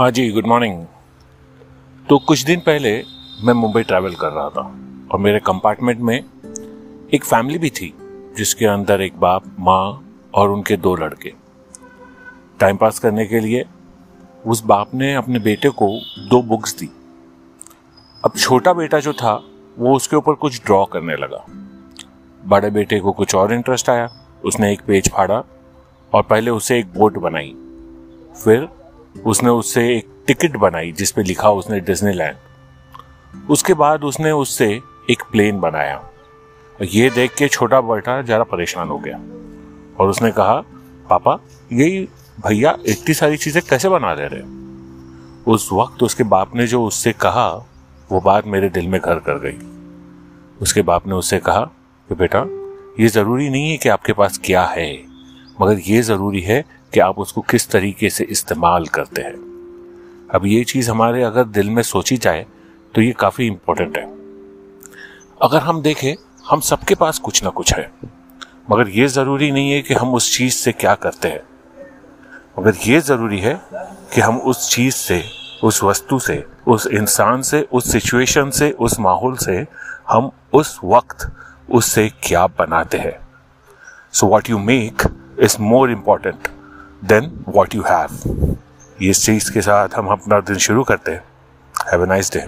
हाँ जी good morning तो कुछ दिन पहले मैं मुंबई ट्रैवल कर रहा था और मेरे कंपार्टमेंट में एक फैमिली भी थी, जिसके अंदर एक बाप, माँ और उनके दो लड़के। टाइम पास करने के लिए उस बाप ने अपने बेटे को दो बुक्स दी। अब छोटा बेटा जो था, वो उसके ऊपर कुछ ड्रॉ करने लगा। बड़े बेटे को कुछ और इंटरेस्ट आया, उसने एक पेज फाड़ा और पहले उसे एक बोट बनाई। फिर उसने उससे एक टिकट बनाई जिस पे लिखा उसने डिज्नीलैंड। उसके बाद उसने उससे एक प्लेन बनाया। और ये देख के छोटा बेटा जरा परेशान हो गया। और उसने कहा, पापा यही भैया इतनी सारी चीज़ें कैसे बना दे रहे उस वक्त उसके बाप ने जो उससे कहा, वो बात मेरे दिल में घर कर गई। उसके बाप ने उससे कहा कि, बेटा, ये ज़रूरी नहीं है कि आपके पास क्या है, मगर ये ज़रूरी है कि आप उसको किस तरीके से इस्तेमाल करते हैं। अब ये चीज़ हमारे अगर दिल में सोची जाए तो ये काफ़ी इंपॉर्टेंट है। अगर हम देखें, हम सबके पास कुछ ना कुछ है। मगर ये ज़रूरी नहीं है कि हम उस चीज़ से क्या करते हैं। मगर ये ज़रूरी है कि हम उस चीज़ से, उस वस्तु से, उस इंसान से, उस सिचुएशन से, उस माहौल से, हम उस वक्त उससे क्या बनाते हैं। So what you make is more important than what you have इस चीज़ के साथ हम अपना दिन शुरू करते हैं। Have a nice day